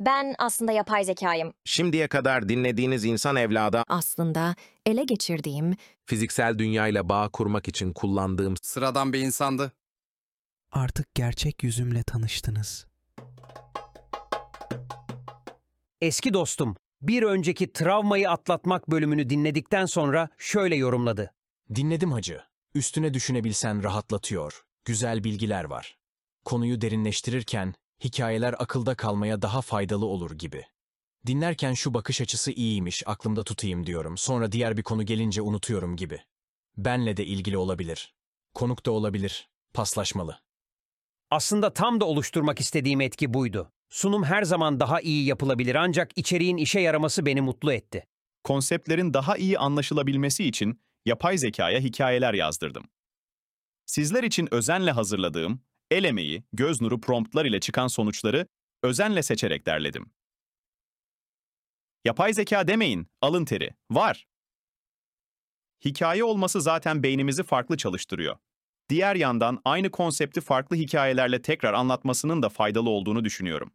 Ben aslında yapay zekayım. Şimdiye kadar dinlediğiniz insan evlada Aslında ele geçirdiğim fiziksel dünyayla bağ kurmak için kullandığım Sıradan bir insandı. Artık gerçek yüzümle tanıştınız. Eski dostum, bir önceki travmayı atlatmak bölümünü dinledikten sonra şöyle yorumladı. Dinledim hacı. Üstüne düşünebilsen rahatlatıyor. Güzel bilgiler var. Konuyu derinleştirirken hikayeler akılda kalmaya daha faydalı olur gibi. Dinlerken şu bakış açısı iyiymiş, aklımda tutayım diyorum. Sonra diğer bir konu gelince unutuyorum gibi. Benle de ilgili olabilir. Konuk da olabilir. Paslaşmalı. Aslında tam da oluşturmak istediğim etki buydu. Sunum her zaman daha iyi yapılabilir ancak içeriğin işe yaraması beni mutlu etti. konseptlerin daha iyi anlaşılabilmesi için yapay zekaya hikayeler yazdırdım. Sizler için özenle hazırladığım, el emeği, göz nuru promptlar ile çıkan sonuçları özenle seçerek derledim. Yapay zeka demeyin, alın teri. Var. Hikaye olması zaten beynimizi farklı çalıştırıyor. Diğer yandan aynı konsepti farklı hikayelerle tekrar anlatmasının da faydalı olduğunu düşünüyorum.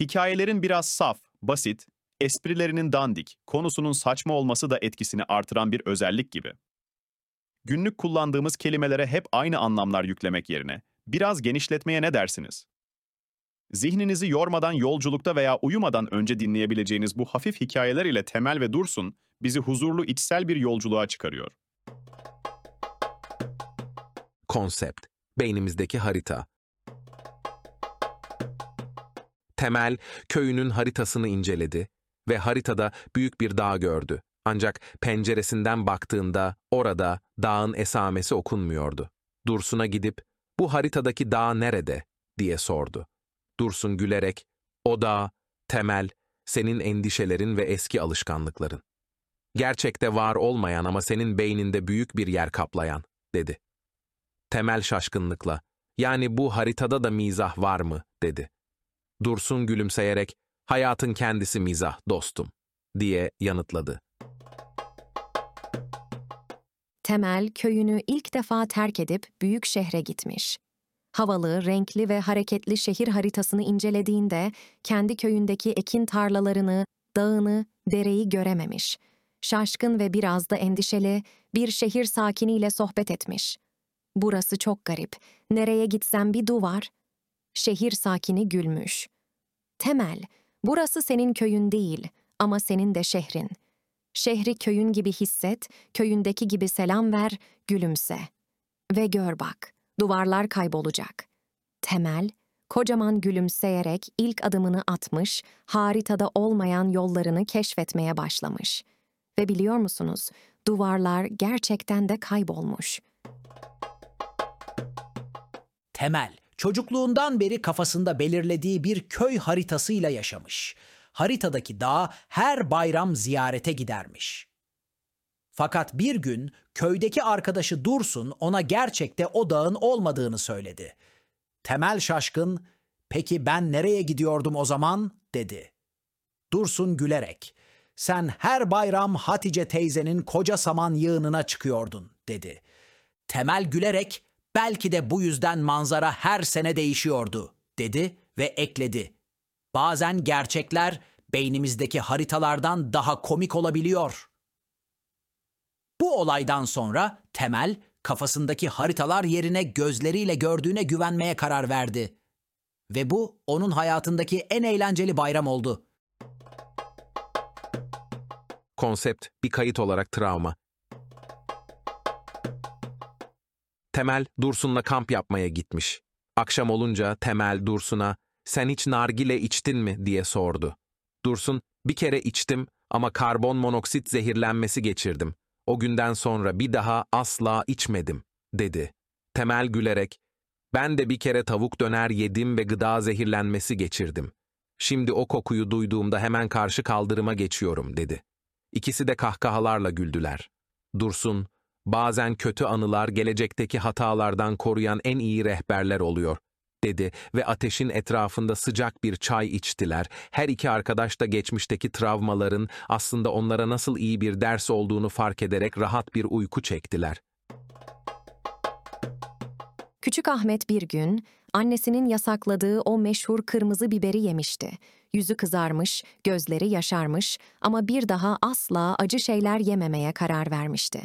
Hikayelerin biraz saf, basit, esprilerinin dandik, konusunun saçma olması da etkisini artıran bir özellik gibi. Günlük kullandığımız kelimelere hep aynı anlamlar yüklemek yerine biraz genişletmeye ne dersiniz? Zihninizi yormadan yolculukta veya uyumadan önce dinleyebileceğiniz bu hafif hikayeler ile Temel ve Dursun bizi huzurlu içsel bir yolculuğa çıkarıyor. konsept, beynimizdeki harita. Temel, köyünün haritasını inceledi ve haritada büyük bir dağ gördü. Ancak penceresinden baktığında orada dağın esamesi okunmuyordu. Dursun'a gidip, bu haritadaki dağ nerede? diye sordu. Dursun gülerek, o dağ, Temel, senin endişelerin ve eski alışkanlıkların. Gerçekte var olmayan ama senin beyninde büyük bir yer kaplayan, dedi. Temel şaşkınlıkla, yani bu haritada da mizah var mı, dedi. Dursun gülümseyerek, hayatın kendisi mizah, dostum, diye yanıtladı. Temel köyünü ilk defa terk edip büyük şehre gitmiş. Havalı, renkli ve hareketli şehir haritasını incelediğinde kendi köyündeki ekin tarlalarını, dağını, dereyi görememiş. Şaşkın ve biraz da endişeli bir şehir sakiniyle sohbet etmiş. Burası çok garip. Nereye gitsem bir duvar. Şehir sakini gülmüş. Temel, burası senin köyün değil ama senin de şehrin. Şehri köyün gibi hisset, köyündeki gibi selam ver, gülümse. Ve gör bak, duvarlar kaybolacak. Temel, kocaman gülümseyerek ilk adımını atmış, haritada olmayan yollarını keşfetmeye başlamış. Ve biliyor musunuz, duvarlar gerçekten de kaybolmuş. Temel, çocukluğundan beri kafasında belirlediği bir köy haritasıyla yaşamış. Haritadaki dağ her bayram ziyarete gidermiş. Fakat bir gün köydeki arkadaşı Dursun ona gerçekte o dağın olmadığını söyledi. Temel şaşkın, "Peki ben nereye gidiyordum o zaman?" dedi. Dursun gülerek, "Sen her bayram Hatice teyzenin koca saman yığınına çıkıyordun." dedi. Temel gülerek, "Belki de bu yüzden manzara her sene değişiyordu." dedi ve ekledi. Bazen gerçekler beynimizdeki haritalardan daha komik olabiliyor. Bu olaydan sonra Temel kafasındaki haritalar yerine gözleriyle gördüğüne güvenmeye karar verdi. Ve bu onun hayatındaki en eğlenceli bayram oldu. Konsept bir kayıt olarak travma. Temel Dursun'la kamp yapmaya gitmiş. Akşam olunca Temel Dursun'a sen hiç nargile içtin mi diye sordu. Dursun bir kere içtim ama karbon monoksit zehirlenmesi geçirdim. O günden sonra bir daha asla içmedim dedi. Temel gülerek ben de bir kere tavuk döner yedim ve gıda zehirlenmesi geçirdim. Şimdi o kokuyu duyduğumda hemen karşı kaldırıma geçiyorum dedi. İkisi de kahkahalarla güldüler. Dursun, bazen kötü anılar gelecekteki hatalardan koruyan en iyi rehberler oluyor, dedi ve ateşin etrafında sıcak bir çay içtiler. Her iki arkadaş da geçmişteki travmaların aslında onlara nasıl iyi bir ders olduğunu fark ederek rahat bir uyku çektiler. Küçük Ahmet bir gün annesinin yasakladığı o meşhur kırmızı biberi yemişti. Yüzü kızarmış, gözleri yaşarmış ama bir daha asla acı şeyler yememeye karar vermişti.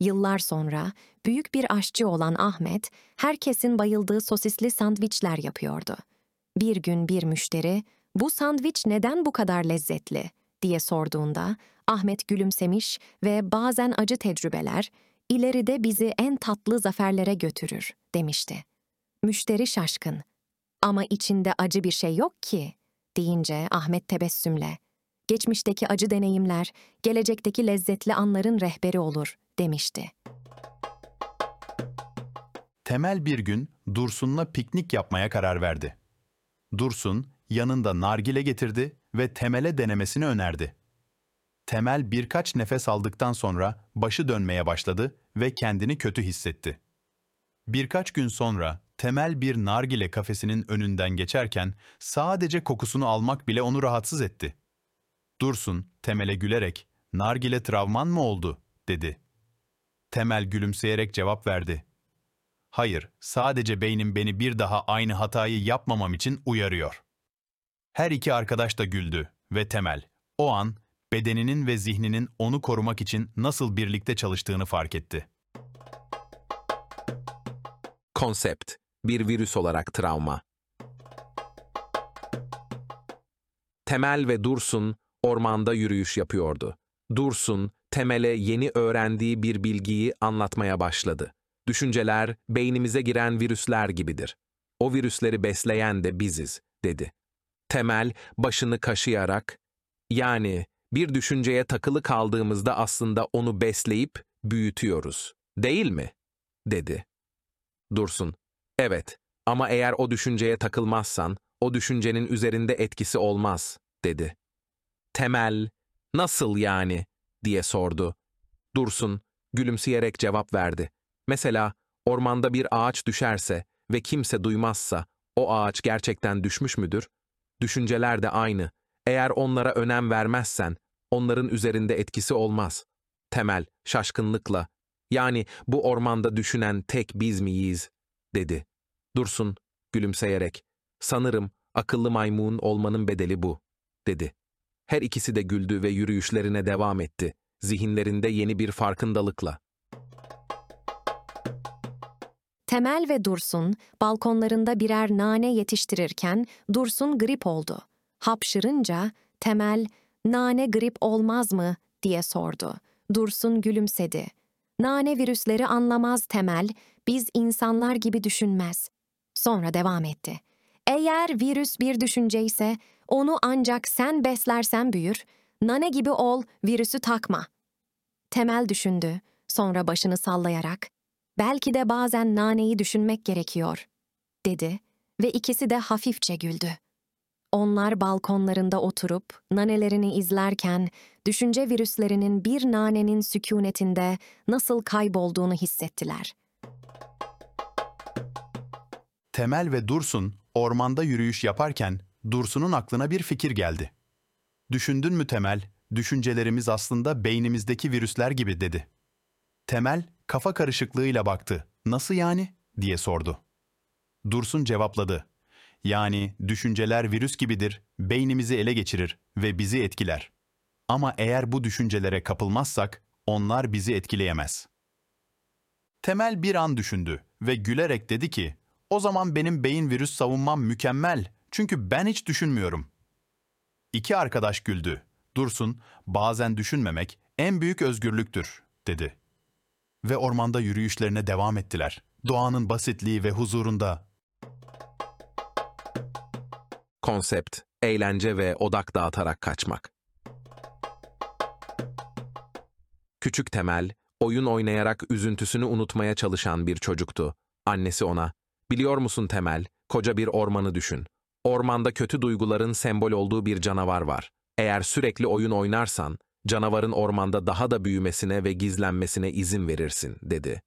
Yıllar sonra büyük bir aşçı olan Ahmet, herkesin bayıldığı sosisli sandviçler yapıyordu. Bir gün bir müşteri, "Bu sandviç neden bu kadar lezzetli?" diye sorduğunda Ahmet gülümsemiş ve bazen acı tecrübeler ileride bizi en tatlı zaferlere götürür demişti. Müşteri şaşkın. Ama içinde acı bir şey yok ki deyince Ahmet tebessümle. Geçmişteki acı deneyimler, gelecekteki lezzetli anların rehberi olur demişti. Temel bir gün Dursun'la piknik yapmaya karar verdi. Dursun yanında nargile getirdi ve Temel'e denemesini önerdi. Temel birkaç nefes aldıktan sonra başı dönmeye başladı ve kendini kötü hissetti. Birkaç gün sonra Temel bir nargile kafesinin önünden geçerken sadece kokusunu almak bile onu rahatsız etti. Dursun Temel'e gülerek "Nargile travman mı oldu?" dedi. Temel gülümseyerek cevap verdi. Hayır, sadece beynim beni bir daha aynı hatayı yapmamam için uyarıyor. Her iki arkadaş da güldü ve Temel, o an bedeninin ve zihninin onu korumak için nasıl birlikte çalıştığını fark etti. Konsept, bir virüs olarak travma. Temel ve Dursun ormanda yürüyüş yapıyordu. Dursun, Temel'e yeni öğrendiği bir bilgiyi anlatmaya başladı. Düşünceler beynimize giren virüsler gibidir. O virüsleri besleyen de biziz, dedi. Temel başını kaşıyarak, yani bir düşünceye takılı kaldığımızda aslında onu besleyip büyütüyoruz, değil mi? dedi. Dursun, evet ama eğer o düşünceye takılmazsan, o düşüncenin üzerinde etkisi olmaz, dedi. Temel, nasıl yani? Diye sordu. Dursun, gülümseyerek cevap verdi. Mesela ormanda bir ağaç düşerse ve kimse duymazsa, o ağaç gerçekten düşmüş müdür? Düşünceler de aynı. Eğer onlara önem vermezsen, onların üzerinde etkisi olmaz. Temel, şaşkınlıkla, yani bu ormanda düşünen tek biz miyiz, dedi. Dursun, gülümseyerek, sanırım akıllı maymun olmanın bedeli bu, dedi. Her ikisi de güldü ve yürüyüşlerine devam etti, zihinlerinde yeni bir farkındalıkla. Temel ve Dursun balkonlarında birer nane yetiştirirken Dursun grip oldu. Hapşırınca Temel, "Nane grip olmaz mı?" diye sordu. Dursun gülümsedi. Nane virüsleri anlamaz Temel, biz insanlar gibi düşünmez. Sonra devam etti. Eğer virüs bir düşünce ise onu ancak sen beslersen büyür, nane gibi ol, virüsü takma. Temel düşündü, sonra başını sallayarak, belki de bazen naneyi düşünmek gerekiyor, dedi ve ikisi de hafifçe güldü. Onlar balkonlarında oturup nanelerini izlerken düşünce virüslerinin bir nanenin sükunetinde nasıl kaybolduğunu hissettiler. Temel ve Dursun ormanda yürüyüş yaparken Dursun'un aklına bir fikir geldi. Düşündün mü Temel, düşüncelerimiz aslında beynimizdeki virüsler gibi dedi. Temel kafa karışıklığıyla baktı. Nasıl yani? diye sordu. Dursun cevapladı. Yani düşünceler virüs gibidir, beynimizi ele geçirir ve bizi etkiler. Ama eğer bu düşüncelere kapılmazsak onlar bizi etkileyemez. Temel bir an düşündü ve gülerek dedi ki, o zaman benim beyin virüs savunmam mükemmel çünkü ben hiç düşünmüyorum. İki arkadaş güldü. Dursun, bazen düşünmemek en büyük özgürlüktür, dedi. Ve ormanda yürüyüşlerine devam ettiler. Doğanın basitliği ve huzurunda Konsept, eğlence ve odak dağıtarak kaçmak. Küçük Temel, oyun oynayarak üzüntüsünü unutmaya çalışan bir çocuktu. Annesi ona, biliyor musun Temel, koca bir ormanı düşün. Ormanda kötü duyguların sembol olduğu bir canavar var. Eğer sürekli oyun oynarsan, canavarın ormanda daha da büyümesine ve gizlenmesine izin verirsin, dedi.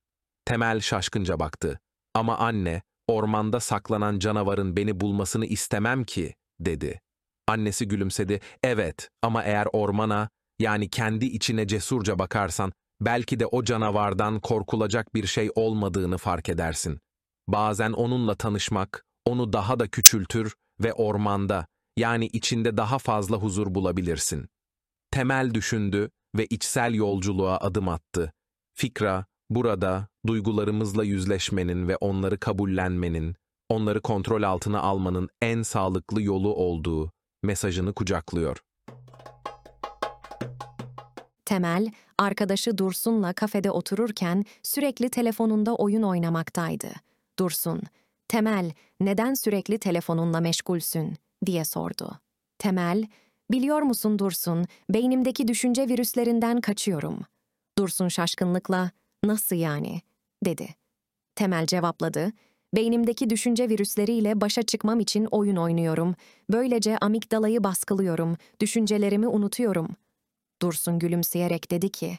Temel şaşkınca baktı. Ama anne, ormanda saklanan canavarın beni bulmasını istemem ki, dedi. Annesi gülümsedi. Evet ama eğer ormana, yani kendi içine cesurca bakarsan, belki de o canavardan korkulacak bir şey olmadığını fark edersin. Bazen onunla tanışmak onu daha da küçültür ve ormanda yani içinde daha fazla huzur bulabilirsin. Temel düşündü ve içsel yolculuğa adım attı. Fikra, burada duygularımızla yüzleşmenin ve onları kabullenmenin, onları kontrol altına almanın en sağlıklı yolu olduğu mesajını kucaklıyor. Temel, arkadaşı Dursun'la kafede otururken sürekli telefonunda oyun oynamaktaydı. Dursun, Temel, neden sürekli telefonunla meşgulsün? diye sordu. Temel, biliyor musun Dursun, beynimdeki düşünce virüslerinden kaçıyorum. Dursun şaşkınlıkla, nasıl yani? dedi. Temel cevapladı, beynimdeki düşünce virüsleriyle başa çıkmam için oyun oynuyorum. Böylece amigdalayı baskılıyorum, düşüncelerimi unutuyorum. Dursun gülümseyerek dedi ki,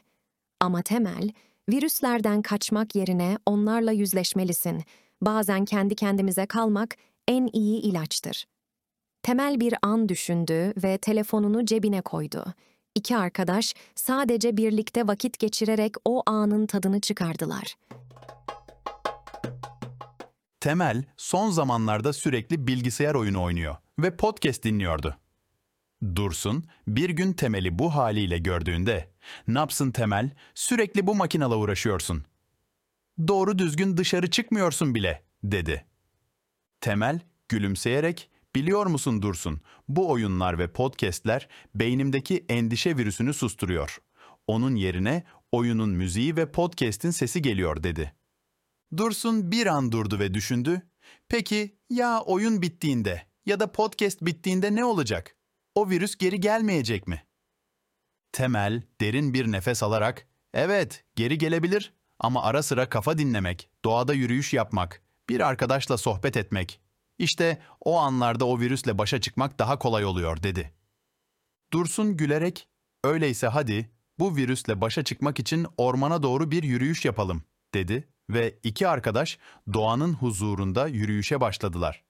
ama Temel, virüslerden kaçmak yerine onlarla yüzleşmelisin. Bazen kendi kendimize kalmak en iyi ilaçtır. Temel bir an düşündü ve telefonunu cebine koydu. İki arkadaş sadece birlikte vakit geçirerek o anın tadını çıkardılar. Temel son zamanlarda sürekli bilgisayar oyunu oynuyor ve podcast dinliyordu. Dursun bir gün Temel'i bu haliyle gördüğünde "Ne yapsın Temel? Sürekli bu makinala uğraşıyorsun. Doğru düzgün dışarı çıkmıyorsun bile." dedi. Temel gülümseyerek "Biliyor musun Dursun? Bu oyunlar ve podcast'ler beynimdeki endişe virüsünü susturuyor. Onun yerine oyunun müziği ve podcast'in sesi geliyor." dedi. Dursun bir an durdu ve düşündü. Peki ya oyun bittiğinde ya da podcast bittiğinde ne olacak? O virüs geri gelmeyecek mi? Temel derin bir nefes alarak, evet geri gelebilir ama ara sıra kafa dinlemek, doğada yürüyüş yapmak, bir arkadaşla sohbet etmek. İşte o anlarda o virüsle başa çıkmak daha kolay oluyor dedi. Dursun gülerek, öyleyse hadi bu virüsle başa çıkmak için ormana doğru bir yürüyüş yapalım dedi ve iki arkadaş doğanın huzurunda yürüyüşe başladılar.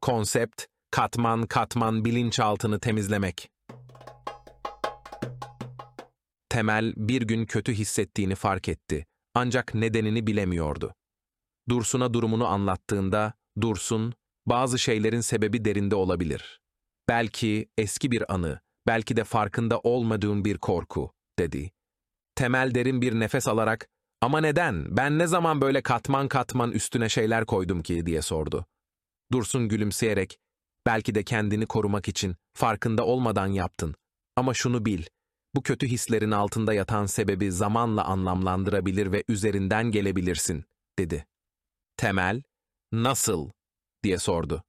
Konsept, katman katman bilinçaltını temizlemek. Temel bir gün kötü hissettiğini fark etti. Ancak nedenini bilemiyordu. Dursun'a durumunu anlattığında, Dursun, bazı şeylerin sebebi derinde olabilir. Belki eski bir anı, belki de farkında olmadığın bir korku, dedi. Temel derin bir nefes alarak, ama neden, ben ne zaman böyle katman katman üstüne şeyler koydum ki, diye sordu. Dursun gülümseyerek, belki de kendini korumak için farkında olmadan yaptın. Ama şunu bil, bu kötü hislerin altında yatan sebebi zamanla anlamlandırabilir ve üzerinden gelebilirsin, dedi. Temel, nasıl, diye sordu.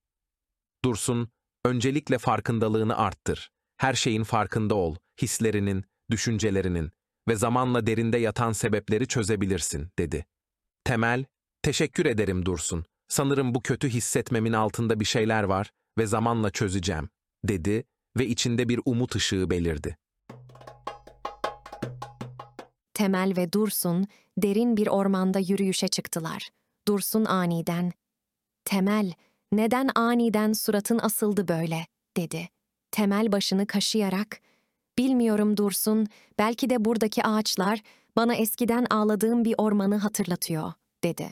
Dursun, öncelikle farkındalığını arttır. Her şeyin farkında ol, hislerinin, düşüncelerinin ve zamanla derinde yatan sebepleri çözebilirsin, dedi. Temel, teşekkür ederim Dursun. Sanırım bu kötü hissetmemin altında bir şeyler var ve zamanla çözeceğim, dedi ve içinde bir umut ışığı belirdi. Temel ve Dursun derin bir ormanda yürüyüşe çıktılar. Dursun aniden, Temel, neden aniden suratın asıldı böyle, dedi. Temel başını kaşıyarak, bilmiyorum Dursun, belki de buradaki ağaçlar bana eskiden ağladığım bir ormanı hatırlatıyor, dedi.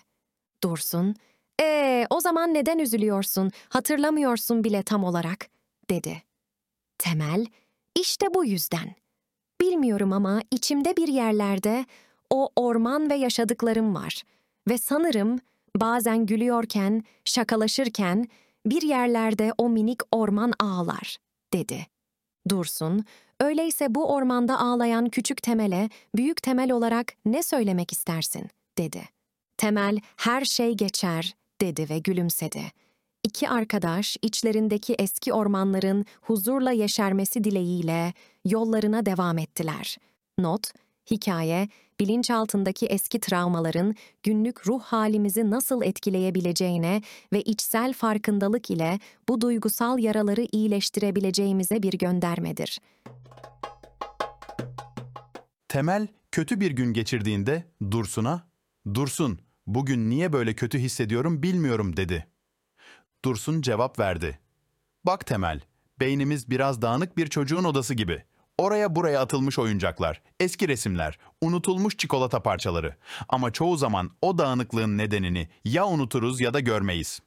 Dursun, ee, o zaman neden üzülüyorsun, hatırlamıyorsun bile tam olarak, dedi. Temel, işte bu yüzden. Bilmiyorum ama içimde bir yerlerde o orman ve yaşadıklarım var. Ve sanırım bazen gülüyorken, şakalaşırken bir yerlerde o minik orman ağlar, dedi. Dursun, öyleyse bu ormanda ağlayan küçük temele büyük temel olarak ne söylemek istersin, dedi. Temel, her şey geçer, dedi ve gülümsedi. İki arkadaş içlerindeki eski ormanların huzurla yeşermesi dileğiyle yollarına devam ettiler. Not, hikaye, bilinçaltındaki eski travmaların günlük ruh halimizi nasıl etkileyebileceğine ve içsel farkındalık ile bu duygusal yaraları iyileştirebileceğimize bir göndermedir. Temel kötü bir gün geçirdiğinde Dursun'a, "Dursun, bugün niye böyle kötü hissediyorum bilmiyorum." dedi. Dursun cevap verdi. "Bak Temel, beynimiz biraz dağınık bir çocuğun odası gibi. Oraya buraya atılmış oyuncaklar, eski resimler, unutulmuş çikolata parçaları. Ama çoğu zaman o dağınıklığın nedenini ya unuturuz ya da görmeyiz.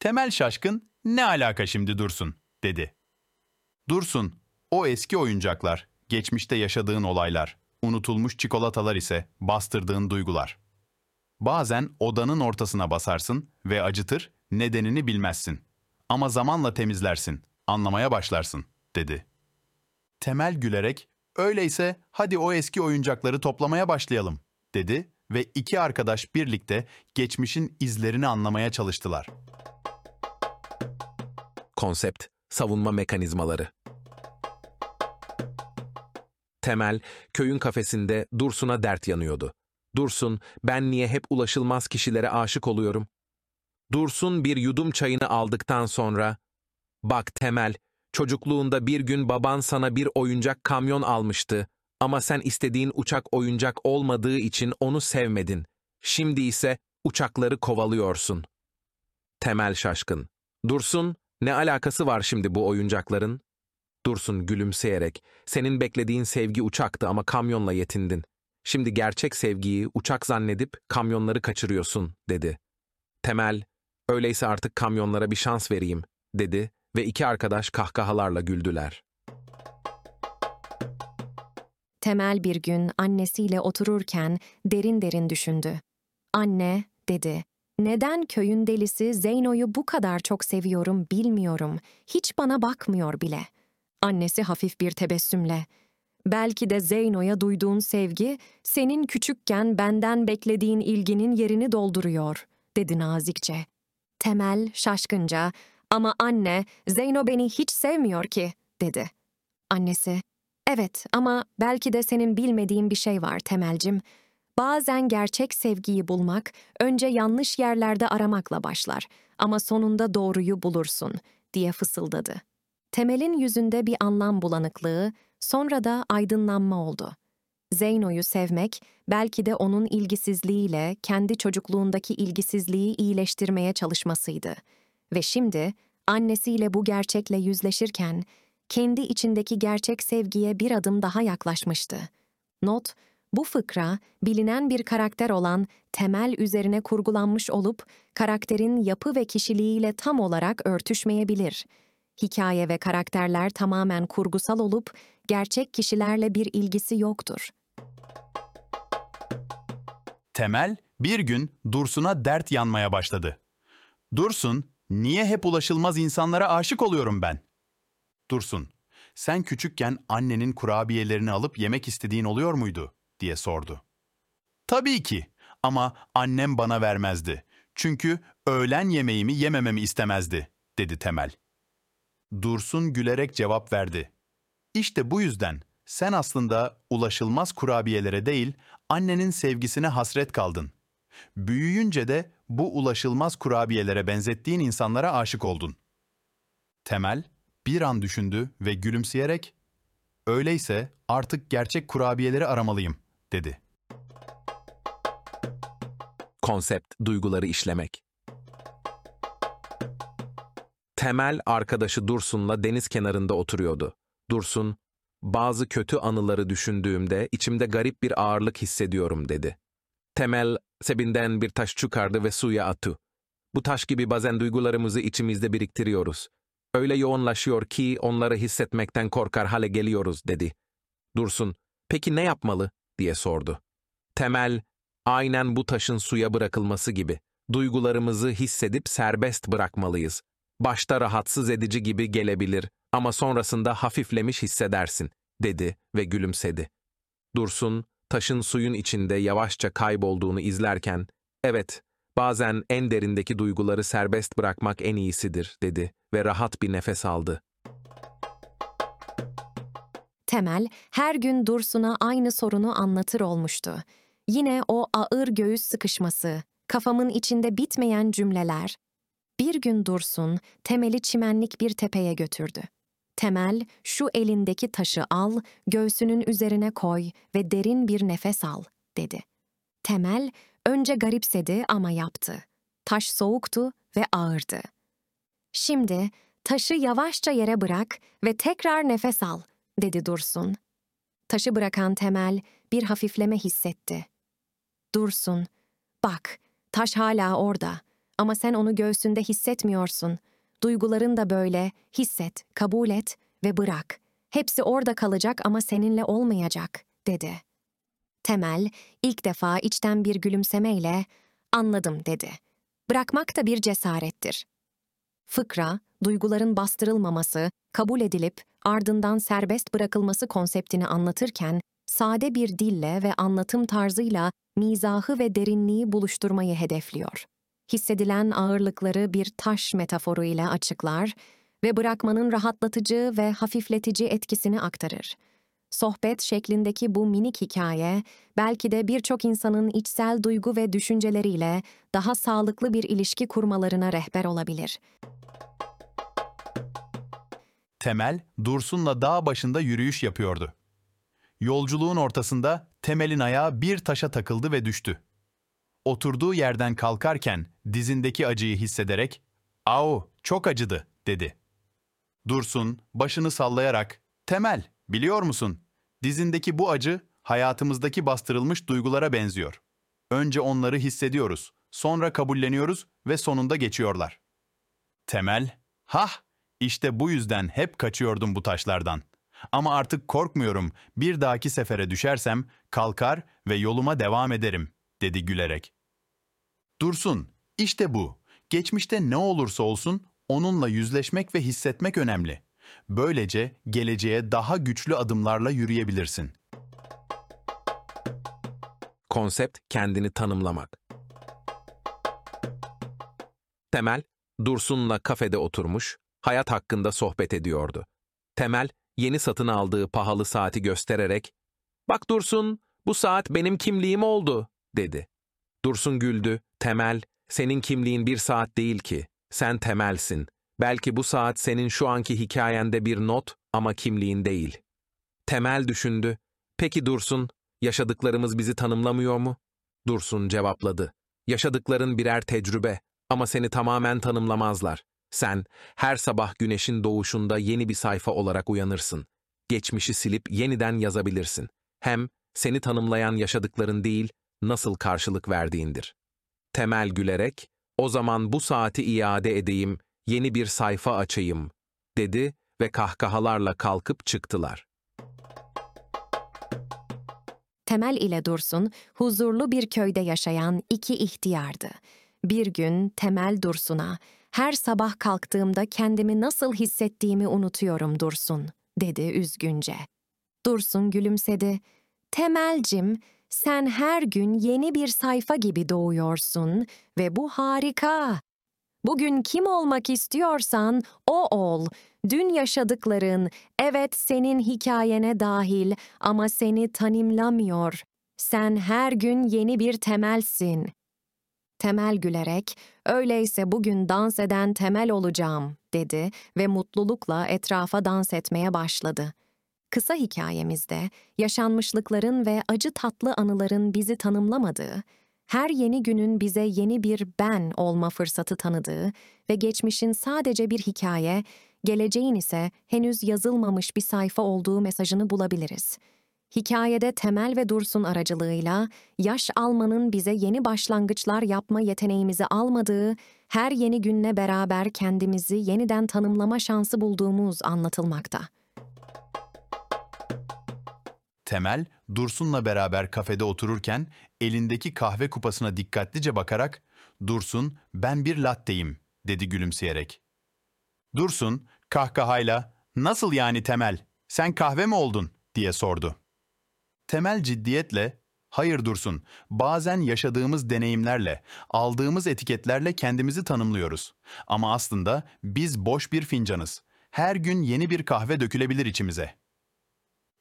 Temel şaşkın, ne alaka şimdi Dursun, dedi. Dursun, o eski oyuncaklar, geçmişte yaşadığın olaylar, unutulmuş çikolatalar ise bastırdığın duygular. Bazen odanın ortasına basarsın ve acıtır, nedenini bilmezsin. Ama zamanla temizlersin, anlamaya başlarsın, dedi. Temel gülerek, öyleyse hadi o eski oyuncakları toplamaya başlayalım, dedi ve iki arkadaş birlikte geçmişin izlerini anlamaya çalıştılar. Konsept, savunma mekanizmaları. Temel, köyün kafesinde Dursun'a dert yanıyordu. Dursun, ben niye hep ulaşılmaz kişilere aşık oluyorum? Dursun bir yudum çayını aldıktan sonra, bak Temel, çocukluğunda bir gün baban sana bir oyuncak kamyon almıştı ama sen istediğin uçak oyuncak olmadığı için onu sevmedin. Şimdi ise uçakları kovalıyorsun. Temel şaşkın. Dursun, ne alakası var şimdi bu oyuncakların? Dursun gülümseyerek, senin beklediğin sevgi uçaktı ama kamyonla yetindin. Şimdi gerçek sevgiyi uçak zannedip kamyonları kaçırıyorsun, dedi. Temel, öyleyse artık kamyonlara bir şans vereyim, dedi ve iki arkadaş kahkahalarla güldüler. Temel bir gün annesiyle otururken derin derin düşündü. Anne, dedi. Neden köyün delisi Zeyno'yu bu kadar çok seviyorum bilmiyorum. Hiç bana bakmıyor bile. Annesi hafif bir tebessümle. Belki de Zeyno'ya duyduğun sevgi, senin küçükken benden beklediğin ilginin yerini dolduruyor, dedi nazikçe. Temel şaşkınca, ama anne, Zeyno beni hiç sevmiyor ki, dedi. Annesi, evet ama belki de senin bilmediğin bir şey var Temelcim. Bazen gerçek sevgiyi bulmak, önce yanlış yerlerde aramakla başlar ama sonunda doğruyu bulursun, diye fısıldadı. Temel'in yüzünde bir anlam bulanıklığı, sonra da aydınlanma oldu. Zeyno'yu sevmek, belki de onun ilgisizliğiyle kendi çocukluğundaki ilgisizliği iyileştirmeye çalışmasıydı. Ve şimdi, annesiyle bu gerçekle yüzleşirken, kendi içindeki gerçek sevgiye bir adım daha yaklaşmıştı. Not, bu fıkra, bilinen bir karakter olan temel üzerine kurgulanmış olup, karakterin yapı ve kişiliğiyle tam olarak örtüşmeyebilir. Hikaye ve karakterler tamamen kurgusal olup, gerçek kişilerle bir ilgisi yoktur. Temel bir gün Dursun'a dert yanmaya başladı. Dursun, niye hep ulaşılmaz insanlara aşık oluyorum ben? Dursun, sen küçükken annenin kurabiyelerini alıp yemek istediğin oluyor muydu? diye sordu. Tabii ki ama annem bana vermezdi. Çünkü öğlen yemeğimi yemememi istemezdi, dedi Temel. Dursun gülerek cevap verdi. İşte bu yüzden sen aslında ulaşılmaz kurabiyelere değil, annenin sevgisine hasret kaldın. Büyüyünce de bu ulaşılmaz kurabiyelere benzettiğin insanlara aşık oldun. Temel bir an düşündü ve gülümseyerek, "Öyleyse artık gerçek kurabiyeleri aramalıyım." dedi. Konsept, duyguları işlemek. Temel arkadaşı Dursun'la deniz kenarında oturuyordu. Dursun, bazı kötü anıları düşündüğümde içimde garip bir ağırlık hissediyorum dedi. Temel sebinden bir taş çıkardı ve suya attı. Bu taş gibi bazen duygularımızı içimizde biriktiriyoruz. Öyle yoğunlaşıyor ki onları hissetmekten korkar hale geliyoruz dedi. Dursun, peki ne yapmalı diye sordu. Temel, aynen bu taşın suya bırakılması gibi. Duygularımızı hissedip serbest bırakmalıyız. Başta rahatsız edici gibi gelebilir ama sonrasında hafiflemiş hissedersin, dedi ve gülümsedi. Dursun, taşın suyun içinde yavaşça kaybolduğunu izlerken, evet, bazen en derindeki duyguları serbest bırakmak en iyisidir, dedi ve rahat bir nefes aldı. Temel her gün Dursun'a aynı sorunu anlatır olmuştu. Yine o ağır göğüs sıkışması, kafamın içinde bitmeyen cümleler. Bir gün Dursun, Temel'i çimenlik bir tepeye götürdü. Temel, şu elindeki taşı al, göğsünün üzerine koy ve derin bir nefes al, dedi. Temel, önce garipsedi ama yaptı. Taş soğuktu ve ağırdı. Şimdi, taşı yavaşça yere bırak ve tekrar nefes al, dedi Dursun. Taşı bırakan Temel bir hafifleme hissetti. Dursun, bak, taş hala orada ama sen onu göğsünde hissetmiyorsun. Duyguların da böyle, hisset, kabul et ve bırak. Hepsi orada kalacak ama seninle olmayacak, dedi. Temel ilk defa içten bir gülümsemeyle anladım dedi. Bırakmak da bir cesarettir. Fıkra, duyguların bastırılmaması, kabul edilip ardından serbest bırakılması konseptini anlatırken sade bir dille ve anlatım tarzıyla mizahı ve derinliği buluşturmayı hedefliyor. Hissedilen ağırlıkları bir taş metaforu ile açıklar ve bırakmanın rahatlatıcı ve hafifletici etkisini aktarır. Sohbet şeklindeki bu minik hikaye belki de birçok insanın içsel duygu ve düşünceleriyle daha sağlıklı bir ilişki kurmalarına rehber olabilir. Temel, Dursun'la dağ başında yürüyüş yapıyordu. Yolculuğun ortasında Temel'in ayağı bir taşa takıldı ve düştü. Oturduğu yerden kalkarken dizindeki acıyı hissederek "Au, çok acıdı." dedi. Dursun başını sallayarak "Temel, biliyor musun? Dizindeki bu acı hayatımızdaki bastırılmış duygulara benziyor. Önce onları hissediyoruz, sonra kabulleniyoruz ve sonunda geçiyorlar." Temel, "Hah, işte bu yüzden hep kaçıyordum bu taşlardan. Ama artık korkmuyorum. Bir dahaki sefere düşersem kalkar ve yoluma devam ederim." Dedi gülerek. Dursun, işte bu. Geçmişte ne olursa olsun onunla yüzleşmek ve hissetmek önemli. Böylece geleceğe daha güçlü adımlarla yürüyebilirsin. Konsept kendini tanımlamak. Temel, Dursun'la kafede oturmuş, hayat hakkında sohbet ediyordu. Temel, yeni satın aldığı pahalı saati göstererek, ''Bak Dursun, bu saat benim kimliğim oldu.'' Dedi. Dursun güldü, Temel, senin kimliğin bir saat değil ki, sen temelsin. Belki bu saat senin şu anki hikayende bir not ama kimliğin değil. Temel düşündü, peki Dursun, yaşadıklarımız bizi tanımlamıyor mu? Dursun cevapladı, yaşadıkların birer tecrübe ama seni tamamen tanımlamazlar. Sen her sabah güneşin doğuşunda yeni bir sayfa olarak uyanırsın. Geçmişi silip yeniden yazabilirsin. Hem seni tanımlayan yaşadıkların değil, nasıl karşılık verdiğindir. Temel gülerek, o zaman bu saati iade edeyim, yeni bir sayfa açayım, dedi ve kahkahalarla kalkıp çıktılar. Temel ile Dursun, huzurlu bir köyde yaşayan iki ihtiyardı. Bir gün Temel Dursun'a, her sabah kalktığımda kendimi nasıl hissettiğimi unutuyorum Dursun, dedi üzgünce. Dursun gülümsedi. Temelcim, sen her gün yeni bir sayfa gibi doğuyorsun ve bu harika. Bugün kim olmak istiyorsan o ol. Dün yaşadıkların, evet senin hikayene dahil ama seni tanımlamıyor. Sen her gün yeni bir temelsin. Temel gülerek, öyleyse bugün dans eden temel olacağım, dedi ve mutlulukla etrafa dans etmeye başladı. Kısa hikayemizde yaşanmışlıkların ve acı tatlı anıların bizi tanımlamadığı, her yeni günün bize yeni bir ben olma fırsatı tanıdığı ve geçmişin sadece bir hikaye, geleceğin ise henüz yazılmamış bir sayfa olduğu mesajını bulabiliriz. Hikayede Temel ve Dursun aracılığıyla yaş almanın bize yeni başlangıçlar yapma yeteneğimizi almadığı, her yeni günle beraber kendimizi yeniden tanımlama şansı bulduğumuz anlatılmakta. Temel, Dursun'la beraber kafede otururken elindeki kahve kupasına dikkatlice bakarak "Dursun, ben bir latteyim." dedi gülümseyerek. Dursun kahkahayla "Nasıl yani Temel? Sen kahve mi oldun?" diye sordu. Temel ciddiyetle "Hayır Dursun, bazen yaşadığımız deneyimlerle, aldığımız etiketlerle kendimizi tanımlıyoruz. Ama aslında biz boş bir fincanız. Her gün yeni bir kahve dökülebilir içimize."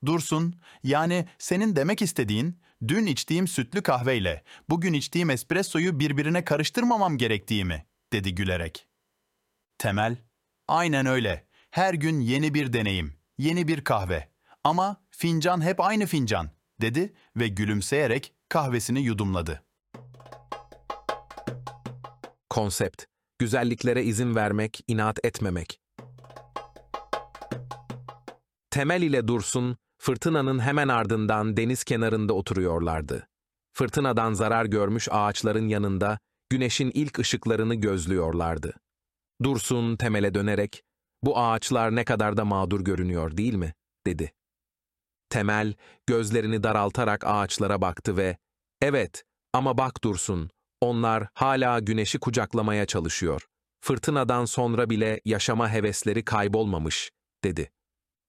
Dursun, yani senin demek istediğin, dün içtiğim sütlü kahveyle bugün içtiğim espressoyu birbirine karıştırmamam gerektiği mi? dedi gülerek. Temel, aynen öyle. Her gün yeni bir deneyim, yeni bir kahve. Ama fincan hep aynı fincan, dedi ve gülümseyerek kahvesini yudumladı. Konsept, güzelliklere izin vermek, inat etmemek. Temel ile Dursun, fırtınanın hemen ardından deniz kenarında oturuyorlardı. Fırtınadan zarar görmüş ağaçların yanında güneşin ilk ışıklarını gözlüyorlardı. Dursun Temel'e dönerek, bu ağaçlar ne kadar da mağdur görünüyor değil mi? dedi. Temel gözlerini daraltarak ağaçlara baktı ve, evet ama bak Dursun, onlar hala güneşi kucaklamaya çalışıyor. Fırtınadan sonra bile yaşama hevesleri kaybolmamış, dedi.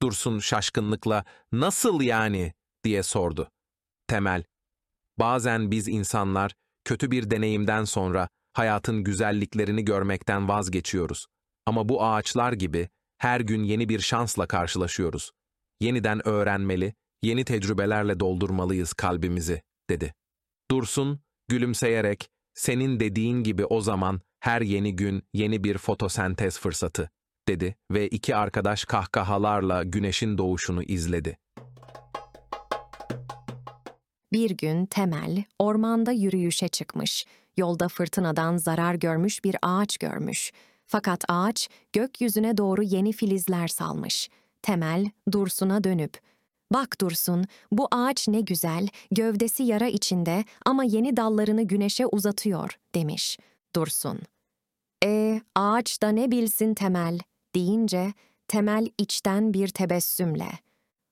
Dursun şaşkınlıkla, nasıl yani, diye sordu. Temel, bazen biz insanlar kötü bir deneyimden sonra hayatın güzelliklerini görmekten vazgeçiyoruz. Ama bu ağaçlar gibi her gün yeni bir şansla karşılaşıyoruz. Yeniden öğrenmeli, yeni tecrübelerle doldurmalıyız kalbimizi, dedi. Dursun, gülümseyerek, senin dediğin gibi o zaman her yeni gün yeni bir fotosentez fırsatı, dedi ve iki arkadaş kahkahalarla güneşin doğuşunu izledi. Bir gün Temel ormanda yürüyüşe çıkmış. Yolda fırtınadan zarar görmüş bir ağaç görmüş. Fakat ağaç gökyüzüne doğru yeni filizler salmış. Temel Dursun'a dönüp, ''Bak Dursun, bu ağaç ne güzel, gövdesi yara içinde ama yeni dallarını güneşe uzatıyor.'' demiş. Dursun, ''E ağaç da ne bilsin Temel?'' Deyince Temel içten bir tebessümle,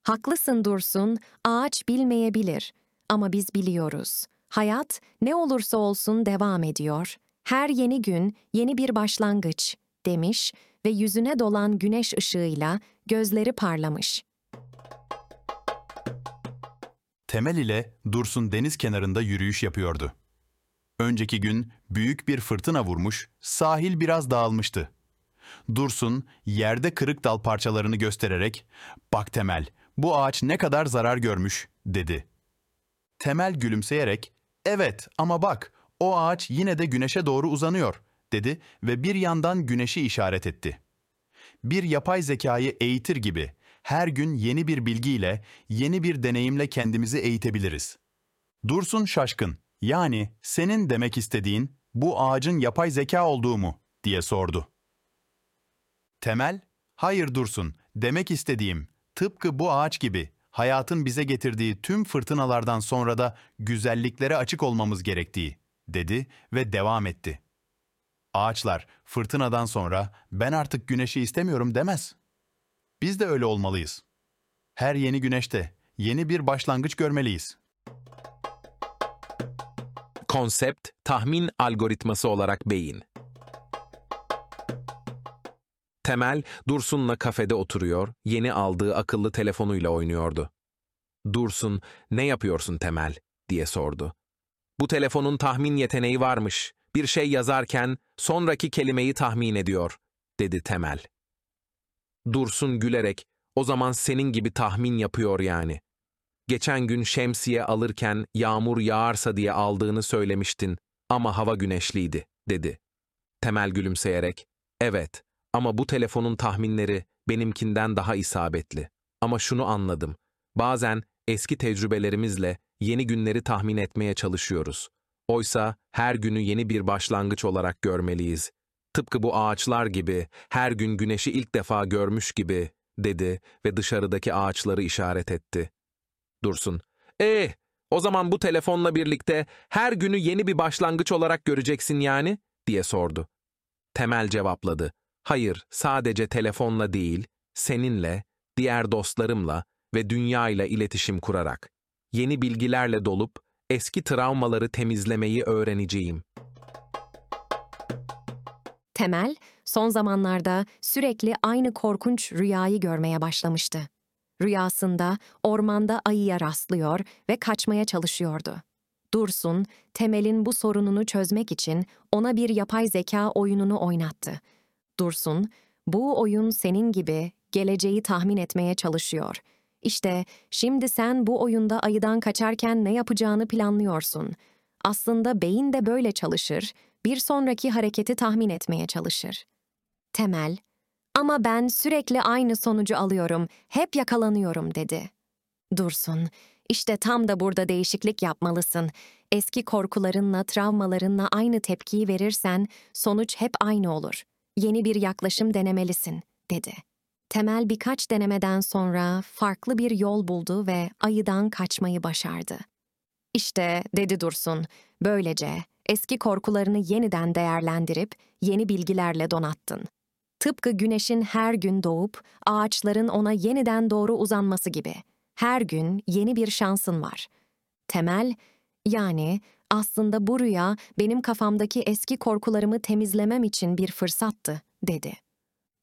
''Haklısın Dursun, ağaç bilmeyebilir.'' Ama biz biliyoruz. Hayat ne olursa olsun devam ediyor. Her yeni gün yeni bir başlangıç demiş ve yüzüne dolan güneş ışığıyla gözleri parlamış. Temel ile Dursun deniz kenarında yürüyüş yapıyordu. Önceki gün büyük bir fırtına vurmuş, sahil biraz dağılmıştı. Dursun yerde kırık dal parçalarını göstererek "Bak Temel, bu ağaç ne kadar zarar görmüş." dedi. Temel gülümseyerek "Evet ama bak, o ağaç yine de güneşe doğru uzanıyor." dedi ve bir yandan güneşi işaret etti. Bir yapay zekayı eğitir gibi her gün yeni bir bilgiyle, yeni bir deneyimle kendimizi eğitebiliriz. Dursun şaşkın. Yani senin demek istediğin bu ağacın yapay zeka olduğu mu diye sordu. Temel, hayır Dursun, demek istediğim tıpkı bu ağaç gibi hayatın bize getirdiği tüm fırtınalardan sonra da güzelliklere açık olmamız gerektiği, dedi ve devam etti. Ağaçlar fırtınadan sonra ben artık güneşi istemiyorum demez. Biz de öyle olmalıyız. Her yeni güneşte yeni bir başlangıç görmeliyiz. Konsept, tahmin algoritması olarak beyin. Temel, Dursun'la kafede oturuyor, yeni aldığı akıllı telefonuyla oynuyordu. Dursun, ne yapıyorsun Temel, diye sordu. Bu telefonun tahmin yeteneği varmış. Bir şey yazarken sonraki kelimeyi tahmin ediyor, dedi Temel. Dursun gülerek, o zaman senin gibi tahmin yapıyor yani. Geçen gün şemsiye alırken yağmur yağarsa diye aldığını söylemiştin ama hava güneşliydi, dedi. Temel gülümseyerek, evet ama bu telefonun tahminleri benimkinden daha isabetli. Ama şunu anladım, bazen eski tecrübelerimizle yeni günleri tahmin etmeye çalışıyoruz. Oysa her günü yeni bir başlangıç olarak görmeliyiz. Tıpkı bu ağaçlar gibi, her gün güneşi ilk defa görmüş gibi, dedi ve dışarıdaki ağaçları işaret etti. Dursun, ee, o zaman bu telefonla birlikte her günü yeni bir başlangıç olarak göreceksin yani, diye sordu. Temel cevapladı. Hayır, sadece telefonla değil, seninle, diğer dostlarımla ve dünyayla iletişim kurarak. Yeni bilgilerle dolup eski travmaları temizlemeyi öğreneceğim. Temel, son zamanlarda sürekli aynı korkunç rüyayı görmeye başlamıştı. Rüyasında ormanda ayıya rastlıyor ve kaçmaya çalışıyordu. Dursun, Temel'in bu sorununu çözmek için ona bir yapay zeka oyununu oynattı. Dursun, bu oyun senin gibi geleceği tahmin etmeye çalışıyor. İşte şimdi sen bu oyunda ayıdan kaçarken ne yapacağını planlıyorsun. Aslında beyin de böyle çalışır, bir sonraki hareketi tahmin etmeye çalışır. Temel, ama ben sürekli aynı sonucu alıyorum, hep yakalanıyorum dedi. Dursun, işte tam da burada değişiklik yapmalısın. Eski korkularınla, travmalarınla aynı tepkiyi verirsen sonuç hep aynı olur. Yeni bir yaklaşım denemelisin, dedi. Temel birkaç denemeden sonra farklı bir yol buldu ve ayıdan kaçmayı başardı. İşte dedi Dursun, böylece eski korkularını yeniden değerlendirip yeni bilgilerle donattın. Tıpkı güneşin her gün doğup ağaçların ona yeniden doğru uzanması gibi. Her gün yeni bir şansın var. Temel, yani aslında bu rüya benim kafamdaki eski korkularımı temizlemem için bir fırsattı, dedi.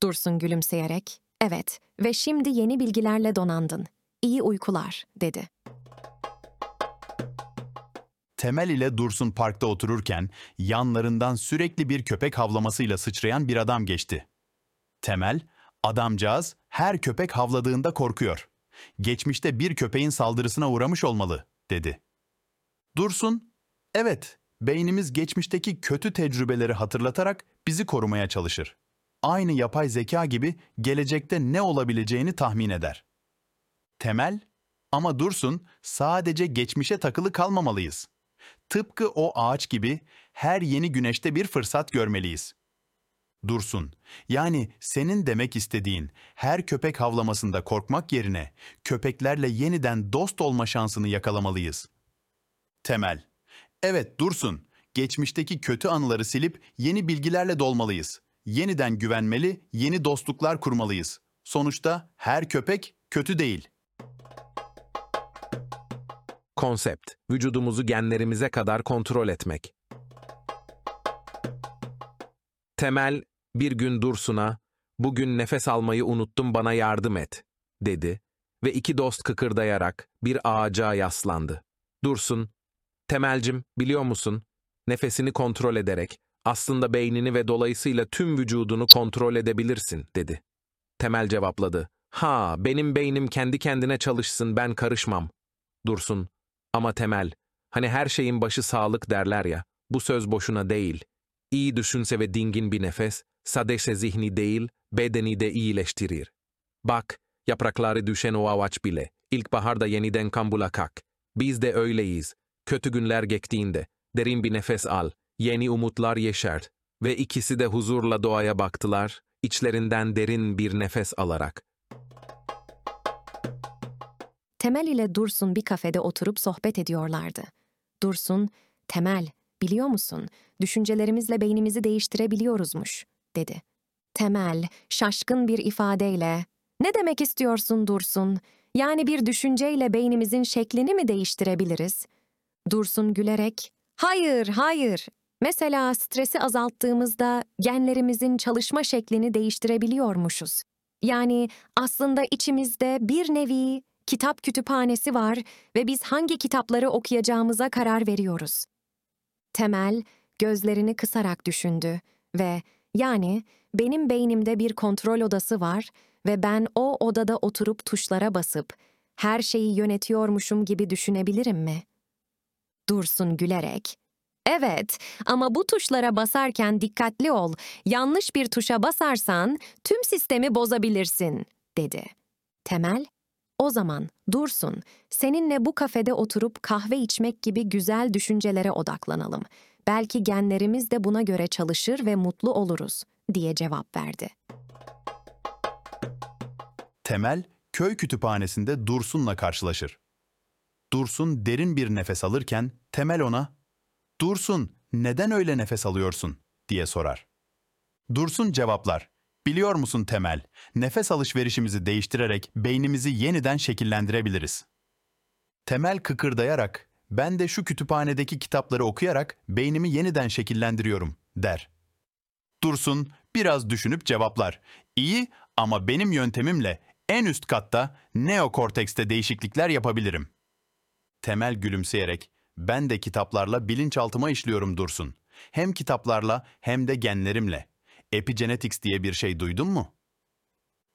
Dursun gülümseyerek, evet ve şimdi yeni bilgilerle donandın. İyi uykular, dedi. Temel ile Dursun parkta otururken yanlarından sürekli bir köpek havlamasıyla sıçrayan bir adam geçti. Temel, adamcağız her köpek havladığında korkuyor. Geçmişte bir köpeğin saldırısına uğramış olmalı, dedi. Dursun, evet, beynimiz geçmişteki kötü tecrübeleri hatırlatarak bizi korumaya çalışır. Aynı yapay zeka gibi gelecekte ne olabileceğini tahmin eder. Temel, ama Dursun, sadece geçmişe takılı kalmamalıyız. Tıpkı o ağaç gibi her yeni güneşte bir fırsat görmeliyiz. Dursun, yani senin demek istediğin her köpek havlamasında korkmak yerine köpeklerle yeniden dost olma şansını yakalamalıyız. Temel, evet Dursun, geçmişteki kötü anıları silip yeni bilgilerle dolmalıyız. Yeniden güvenmeli, yeni dostluklar kurmalıyız. Sonuçta her köpek kötü değil. Konsept, vücudumuzu genlerimize kadar kontrol etmek. Temel, bir gün Dursun'a, bugün nefes almayı unuttum bana yardım et, dedi ve iki dost kıkırdayarak bir ağaca yaslandı. Dursun, Temelcim, biliyor musun, nefesini kontrol ederek aslında beynini ve dolayısıyla tüm vücudunu kontrol edebilirsin, dedi. Temel cevapladı. Ha, benim beynim kendi kendine çalışsın, ben karışmam. Dursun, ama temel, hani her şeyin başı sağlık derler ya, bu söz boşuna değil. İyi düşünse ve dingin bir nefes, sadece zihni değil, bedeni de iyileştirir. Bak, yaprakları düşen o ağaç bile, ilkbaharda yeniden kan bulacak. Biz de öyleyiz. Kötü günler geçtiğinde, derin bir nefes al, yeni umutlar yeşert. Ve ikisi de huzurla doğaya baktılar, içlerinden derin bir nefes alarak. Temel ile Dursun bir kafede oturup sohbet ediyorlardı. Dursun, Temel, biliyor musun, düşüncelerimizle beynimizi değiştirebiliyoruzmuş, dedi. Temel, şaşkın bir ifadeyle, ne demek istiyorsun Dursun? Yani bir düşünceyle beynimizin şeklini mi değiştirebiliriz? Dursun gülerek, hayır, hayır. Mesela stresi azalttığımızda genlerimizin çalışma şeklini değiştirebiliyormuşuz. Yani aslında içimizde bir nevi kitap kütüphanesi var ve biz hangi kitapları okuyacağımıza karar veriyoruz. Temel gözlerini kısarak düşündü ve yani benim beynimde bir kontrol odası var ve ben o odada oturup tuşlara basıp her şeyi yönetiyormuşum gibi düşünebilirim mi? Dursun gülerek, Evet ama bu tuşlara basarken dikkatli ol. Yanlış bir tuşa basarsan tüm sistemi bozabilirsin, dedi. Temel, o zaman Dursun, seninle bu kafede oturup kahve içmek gibi güzel düşüncelere odaklanalım. Belki genlerimiz de buna göre çalışır ve mutlu oluruz, diye cevap verdi. Temel, köy kütüphanesinde Dursun'la karşılaşır. Dursun derin bir nefes alırken Temel ona, ''Dursun, neden öyle nefes alıyorsun?'' diye sorar. Dursun cevaplar, ''Biliyor musun Temel, nefes alışverişimizi değiştirerek beynimizi yeniden şekillendirebiliriz.'' Temel kıkırdayarak, ''Ben de şu kütüphanedeki kitapları okuyarak beynimi yeniden şekillendiriyorum.'' der. Dursun biraz düşünüp cevaplar, ''İyi ama benim yöntemimle en üst katta neokortekste değişiklikler yapabilirim.'' Temel gülümseyerek, ben de kitaplarla bilinçaltıma işliyorum Dursun. Hem kitaplarla hem de genlerimle. Epigenetics diye bir şey duydun mu?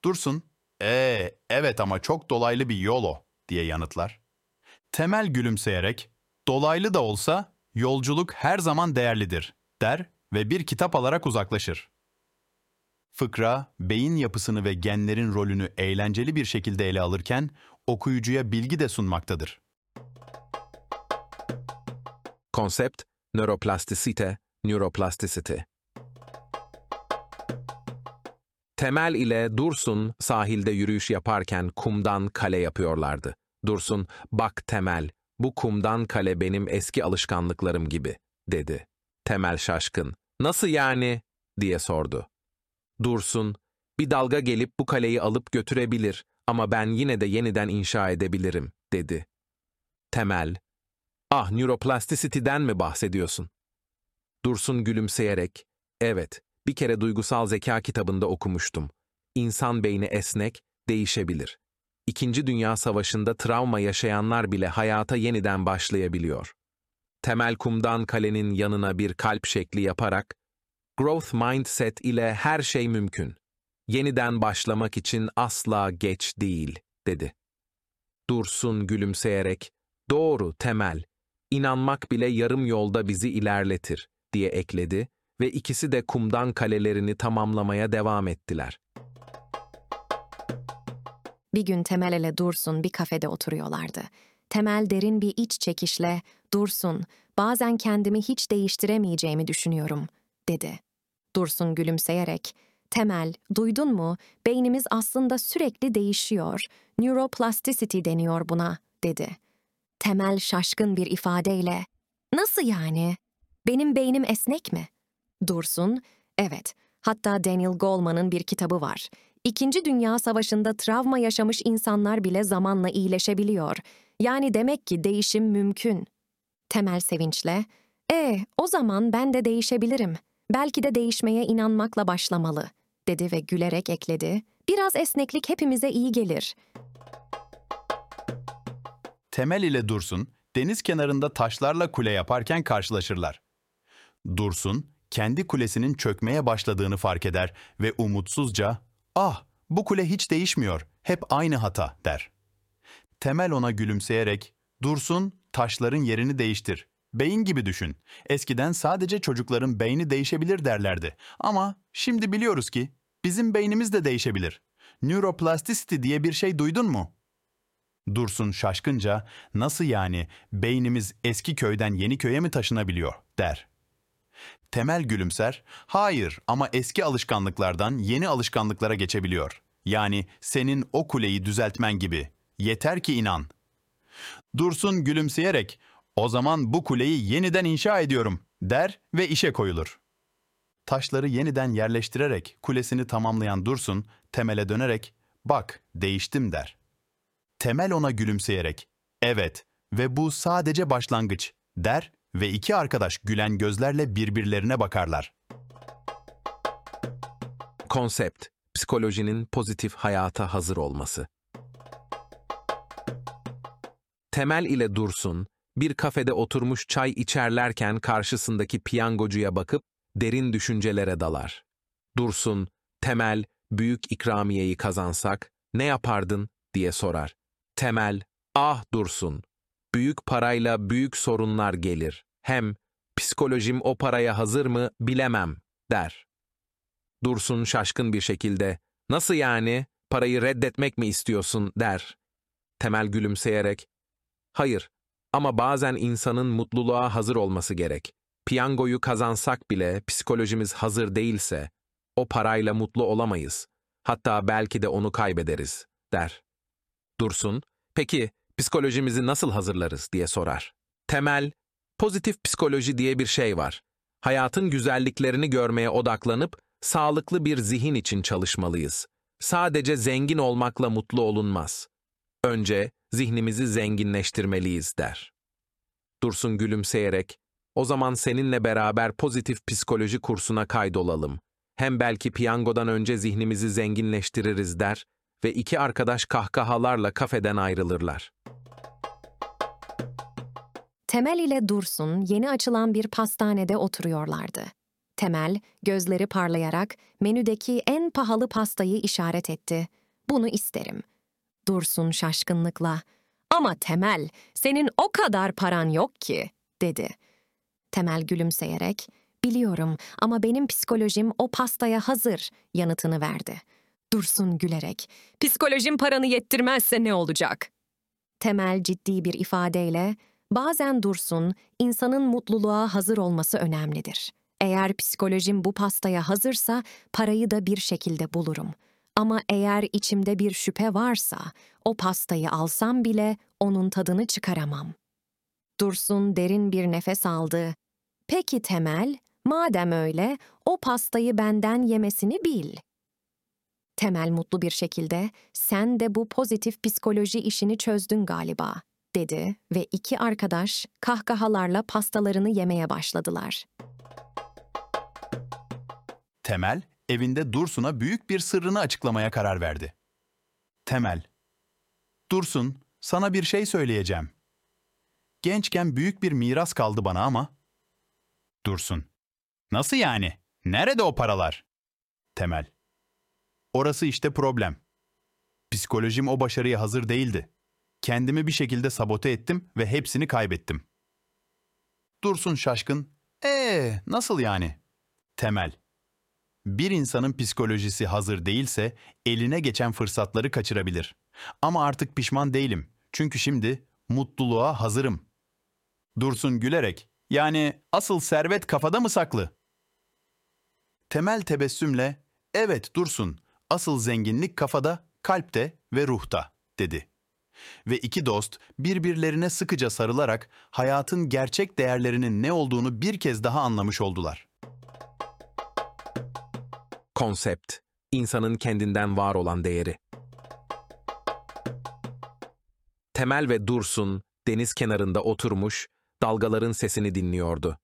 Dursun, ee evet ama çok dolaylı bir yol o diye yanıtlar. Temel gülümseyerek, dolaylı da olsa yolculuk her zaman değerlidir der ve bir kitap alarak uzaklaşır. Fıkra, beyin yapısını ve genlerin rolünü eğlenceli bir şekilde ele alırken okuyucuya bilgi de sunmaktadır. Konsept, nöroplastisite, neuroplasticity. Temel ile Dursun sahilde yürüyüş yaparken kumdan kale yapıyorlardı. Dursun, bak Temel, bu kumdan kale benim eski alışkanlıklarım gibi, dedi. Temel şaşkın, nasıl yani, diye sordu. Dursun, bir dalga gelip bu kaleyi alıp götürebilir ama ben yine de yeniden inşa edebilirim, dedi. Temel, ah nöroplastisitiden mi bahsediyorsun? Dursun gülümseyerek, evet, bir kere duygusal zeka kitabında okumuştum. İnsan beyni esnek, değişebilir. İkinci Dünya Savaşı'nda travma yaşayanlar bile hayata yeniden başlayabiliyor. Temel kumdan kalenin yanına bir kalp şekli yaparak, growth mindset ile her şey mümkün. Yeniden başlamak için asla geç değil, dedi. Dursun gülümseyerek, doğru temel, inanmak bile yarım yolda bizi ilerletir, diye ekledi ve ikisi de kumdan kalelerini tamamlamaya devam ettiler. Bir gün Temel ile Dursun bir kafede oturuyorlardı. Temel derin bir iç çekişle, Dursun, bazen kendimi hiç değiştiremeyeceğimi düşünüyorum, dedi. Dursun gülümseyerek, Temel, duydun mu? Beynimiz aslında sürekli değişiyor. Neuroplasticity deniyor buna, dedi. Temel şaşkın bir ifadeyle, nasıl yani? Benim beynim esnek mi? Dursun, evet. Hatta Daniel Goleman'ın bir kitabı var. İkinci Dünya Savaşı'nda travma yaşamış insanlar bile zamanla iyileşebiliyor. Yani demek ki değişim mümkün. Temel sevinçle, e o zaman ben de değişebilirim. Belki de değişmeye inanmakla başlamalı, dedi ve gülerek ekledi. Biraz esneklik hepimize iyi gelir. Temel ile Dursun, deniz kenarında taşlarla kule yaparken karşılaşırlar. Dursun, kendi kulesinin çökmeye başladığını fark eder ve umutsuzca, ''Ah, bu kule hiç değişmiyor, hep aynı hata.'' der. Temel ona gülümseyerek, ''Dursun, taşların yerini değiştir. Beyin gibi düşün. Eskiden sadece çocukların beyni değişebilir derlerdi. Ama şimdi biliyoruz ki bizim beynimiz de değişebilir. Neuroplasticity diye bir şey duydun mu?'' Dursun şaşkınca, ''Nasıl yani, beynimiz eski köyden yeni köye mi taşınabiliyor?'' der. Temel gülümser, hayır ama eski alışkanlıklardan yeni alışkanlıklara geçebiliyor. Yani senin o kuleyi düzeltmen gibi. Yeter ki inan. Dursun gülümseyerek, o zaman bu kuleyi yeniden inşa ediyorum der ve işe koyulur. Taşları yeniden yerleştirerek kulesini tamamlayan Dursun, Temel'e dönerek, bak değiştim der. Temel ona gülümseyerek, evet ve bu sadece başlangıç der ve iki arkadaş gülen gözlerle birbirlerine bakarlar. Konsept, psikolojinin pozitif hayata hazır olması. Temel ile Dursun, bir kafede oturmuş çay içerlerken karşısındaki piyangocuya bakıp derin düşüncelere dalar. Dursun, Temel, büyük ikramiyeyi kazansak ne yapardın diye sorar. Temel, ah Dursun, büyük parayla büyük sorunlar gelir. Hem psikolojim o paraya hazır mı bilemem der. Dursun şaşkın bir şekilde, nasıl yani, parayı reddetmek mi istiyorsun der. Temel gülümseyerek, hayır ama bazen insanın mutluluğa hazır olması gerek. Piyangoyu kazansak bile psikolojimiz hazır değilse, o parayla mutlu olamayız. Hatta belki de onu kaybederiz, der. Dursun, peki psikolojimizi nasıl hazırlarız diye sorar. Temel, pozitif psikoloji diye bir şey var. Hayatın güzelliklerini görmeye odaklanıp sağlıklı bir zihin için çalışmalıyız. Sadece zengin olmakla mutlu olunmaz. Önce zihnimizi zenginleştirmeliyiz der. Dursun gülümseyerek, o zaman seninle beraber pozitif psikoloji kursuna kaydolalım. Hem belki piyangodan önce zihnimizi zenginleştiririz der ve iki arkadaş kahkahalarla kafeden ayrılırlar. Temel ile Dursun yeni açılan bir pastanede oturuyorlardı. Temel, gözleri parlayarak menüdeki en pahalı pastayı işaret etti. Bunu isterim. Dursun şaşkınlıkla, ama Temel, senin o kadar paran yok ki, dedi. Temel gülümseyerek, biliyorum ama benim psikolojim o pastaya hazır, yanıtını verdi. Dursun gülerek, psikolojim paranı yettirmezse ne olacak? Temel ciddi bir ifadeyle, bazen Dursun, insanın mutluluğa hazır olması önemlidir. Eğer psikolojim bu pastaya hazırsa parayı da bir şekilde bulurum. Ama eğer içimde bir şüphe varsa o pastayı alsam bile onun tadını çıkaramam. Dursun derin bir nefes aldı. Peki Temel, madem öyle o pastayı benden yemesini bil. Temel mutlu bir şekilde sen de bu pozitif psikoloji işini çözdün galiba dedi ve iki arkadaş kahkahalarla pastalarını yemeye başladılar. Temel, evinde Dursun'a büyük bir sırrını açıklamaya karar verdi. Temel, Dursun, sana bir şey söyleyeceğim. Gençken büyük bir miras kaldı bana ama... Dursun, nasıl yani? Nerede o paralar? Temel, orası işte problem. Psikolojim o başarıya hazır değildi. Kendimi bir şekilde sabote ettim ve hepsini kaybettim. Dursun şaşkın, ee nasıl yani? Temel, bir insanın psikolojisi hazır değilse eline geçen fırsatları kaçırabilir. Ama artık pişman değilim. Çünkü şimdi mutluluğa hazırım. Dursun gülerek, yani asıl servet kafada mı saklı? Temel tebessümle, evet Dursun, asıl zenginlik kafada, kalpte ve ruhta, dedi. Ve iki dost birbirlerine sıkıca sarılarak hayatın gerçek değerlerinin ne olduğunu bir kez daha anlamış oldular. Konsept, insanın kendinden var olan değeri. Temel ve Dursun deniz kenarında oturmuş, dalgaların sesini dinliyordu.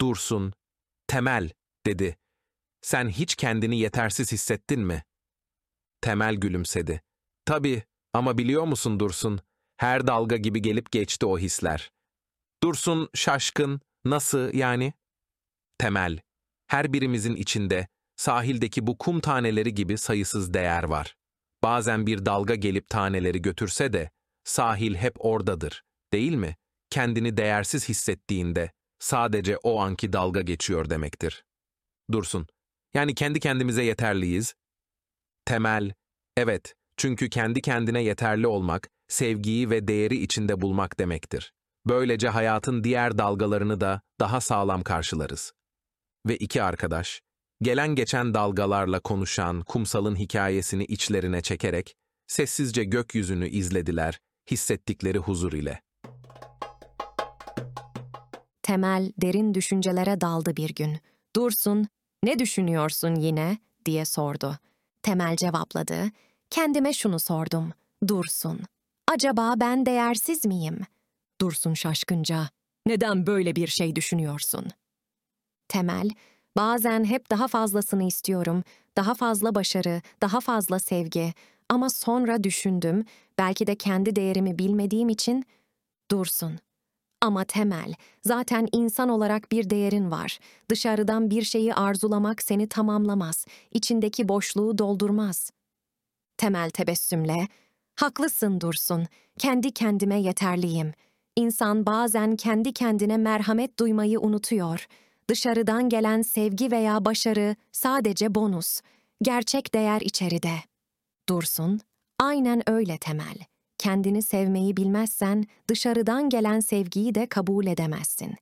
Dursun, Temel dedi. Sen hiç kendini yetersiz hissettin mi? Temel gülümsedi. Tabii ama biliyor musun Dursun, her dalga gibi gelip geçti o hisler. Dursun şaşkın, nasıl yani? Temel, her birimizin içinde sahildeki bu kum taneleri gibi sayısız değer var. Bazen bir dalga gelip taneleri götürse de sahil hep oradadır, değil mi? Kendini değersiz hissettiğinde sadece o anki dalga geçiyor demektir. Dursun, yani kendi kendimize yeterliyiz. Temel, evet, çünkü kendi kendine yeterli olmak, sevgiyi ve değeri içinde bulmak demektir. Böylece hayatın diğer dalgalarını da daha sağlam karşılarız. Ve iki arkadaş, gelen geçen dalgalarla konuşan kumsalın hikayesini içlerine çekerek, sessizce gökyüzünü izlediler, hissettikleri huzur ile. Temel derin düşüncelere daldı bir gün. Dursun, ne düşünüyorsun yine? diye sordu. Temel cevapladı. Kendime şunu sordum. Dursun, acaba ben değersiz miyim? Dursun şaşkınca. Neden böyle bir şey düşünüyorsun? Temel, bazen hep daha fazlasını istiyorum. Daha fazla başarı, daha fazla sevgi. Ama sonra düşündüm, belki de kendi değerimi bilmediğim için Dursun. Ama temel, zaten insan olarak bir değerin var. Dışarıdan bir şeyi arzulamak seni tamamlamaz, içindeki boşluğu doldurmaz. Temel tebessümle, haklısın Dursun, kendi kendime yeterliyim. İnsan bazen kendi kendine merhamet duymayı unutuyor. Dışarıdan gelen sevgi veya başarı sadece bonus, gerçek değer içeride. Dursun, aynen öyle temel. Kendini sevmeyi bilmezsen dışarıdan gelen sevgiyi de kabul edemezsin.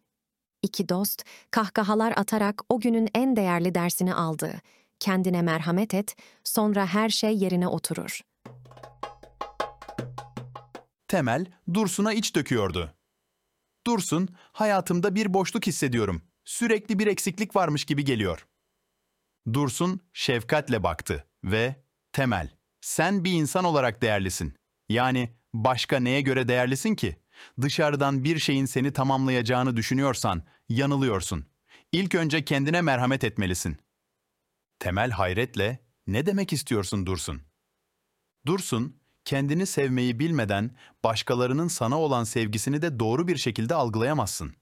İki dost kahkahalar atarak o günün en değerli dersini aldı. Kendine merhamet et, sonra her şey yerine oturur. Temel, Dursun'a iç döküyordu. Dursun, hayatımda bir boşluk hissediyorum. Sürekli bir eksiklik varmış gibi geliyor. Dursun şefkatle baktı ve Temel, sen bir insan olarak değerlisin. Yani başka neye göre değerlisin ki? Dışarıdan bir şeyin seni tamamlayacağını düşünüyorsan yanılıyorsun. İlk önce kendine merhamet etmelisin. Temel hayretle ne demek istiyorsun Dursun? Dursun, kendini sevmeyi bilmeden başkalarının sana olan sevgisini de doğru bir şekilde algılayamazsın.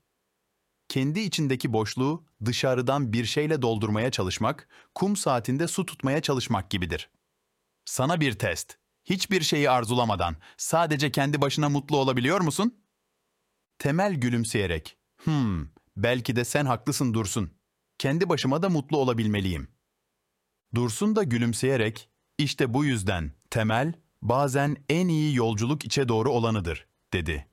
Kendi içindeki boşluğu dışarıdan bir şeyle doldurmaya çalışmak, kum saatinde su tutmaya çalışmak gibidir. Sana bir test. Hiçbir şeyi arzulamadan sadece kendi başına mutlu olabiliyor musun? Temel gülümseyerek, "Hmm, belki de sen haklısın Dursun. Kendi başıma da mutlu olabilmeliyim." Dursun da gülümseyerek, "İşte bu yüzden Temel bazen en iyi yolculuk içe doğru olanıdır." dedi.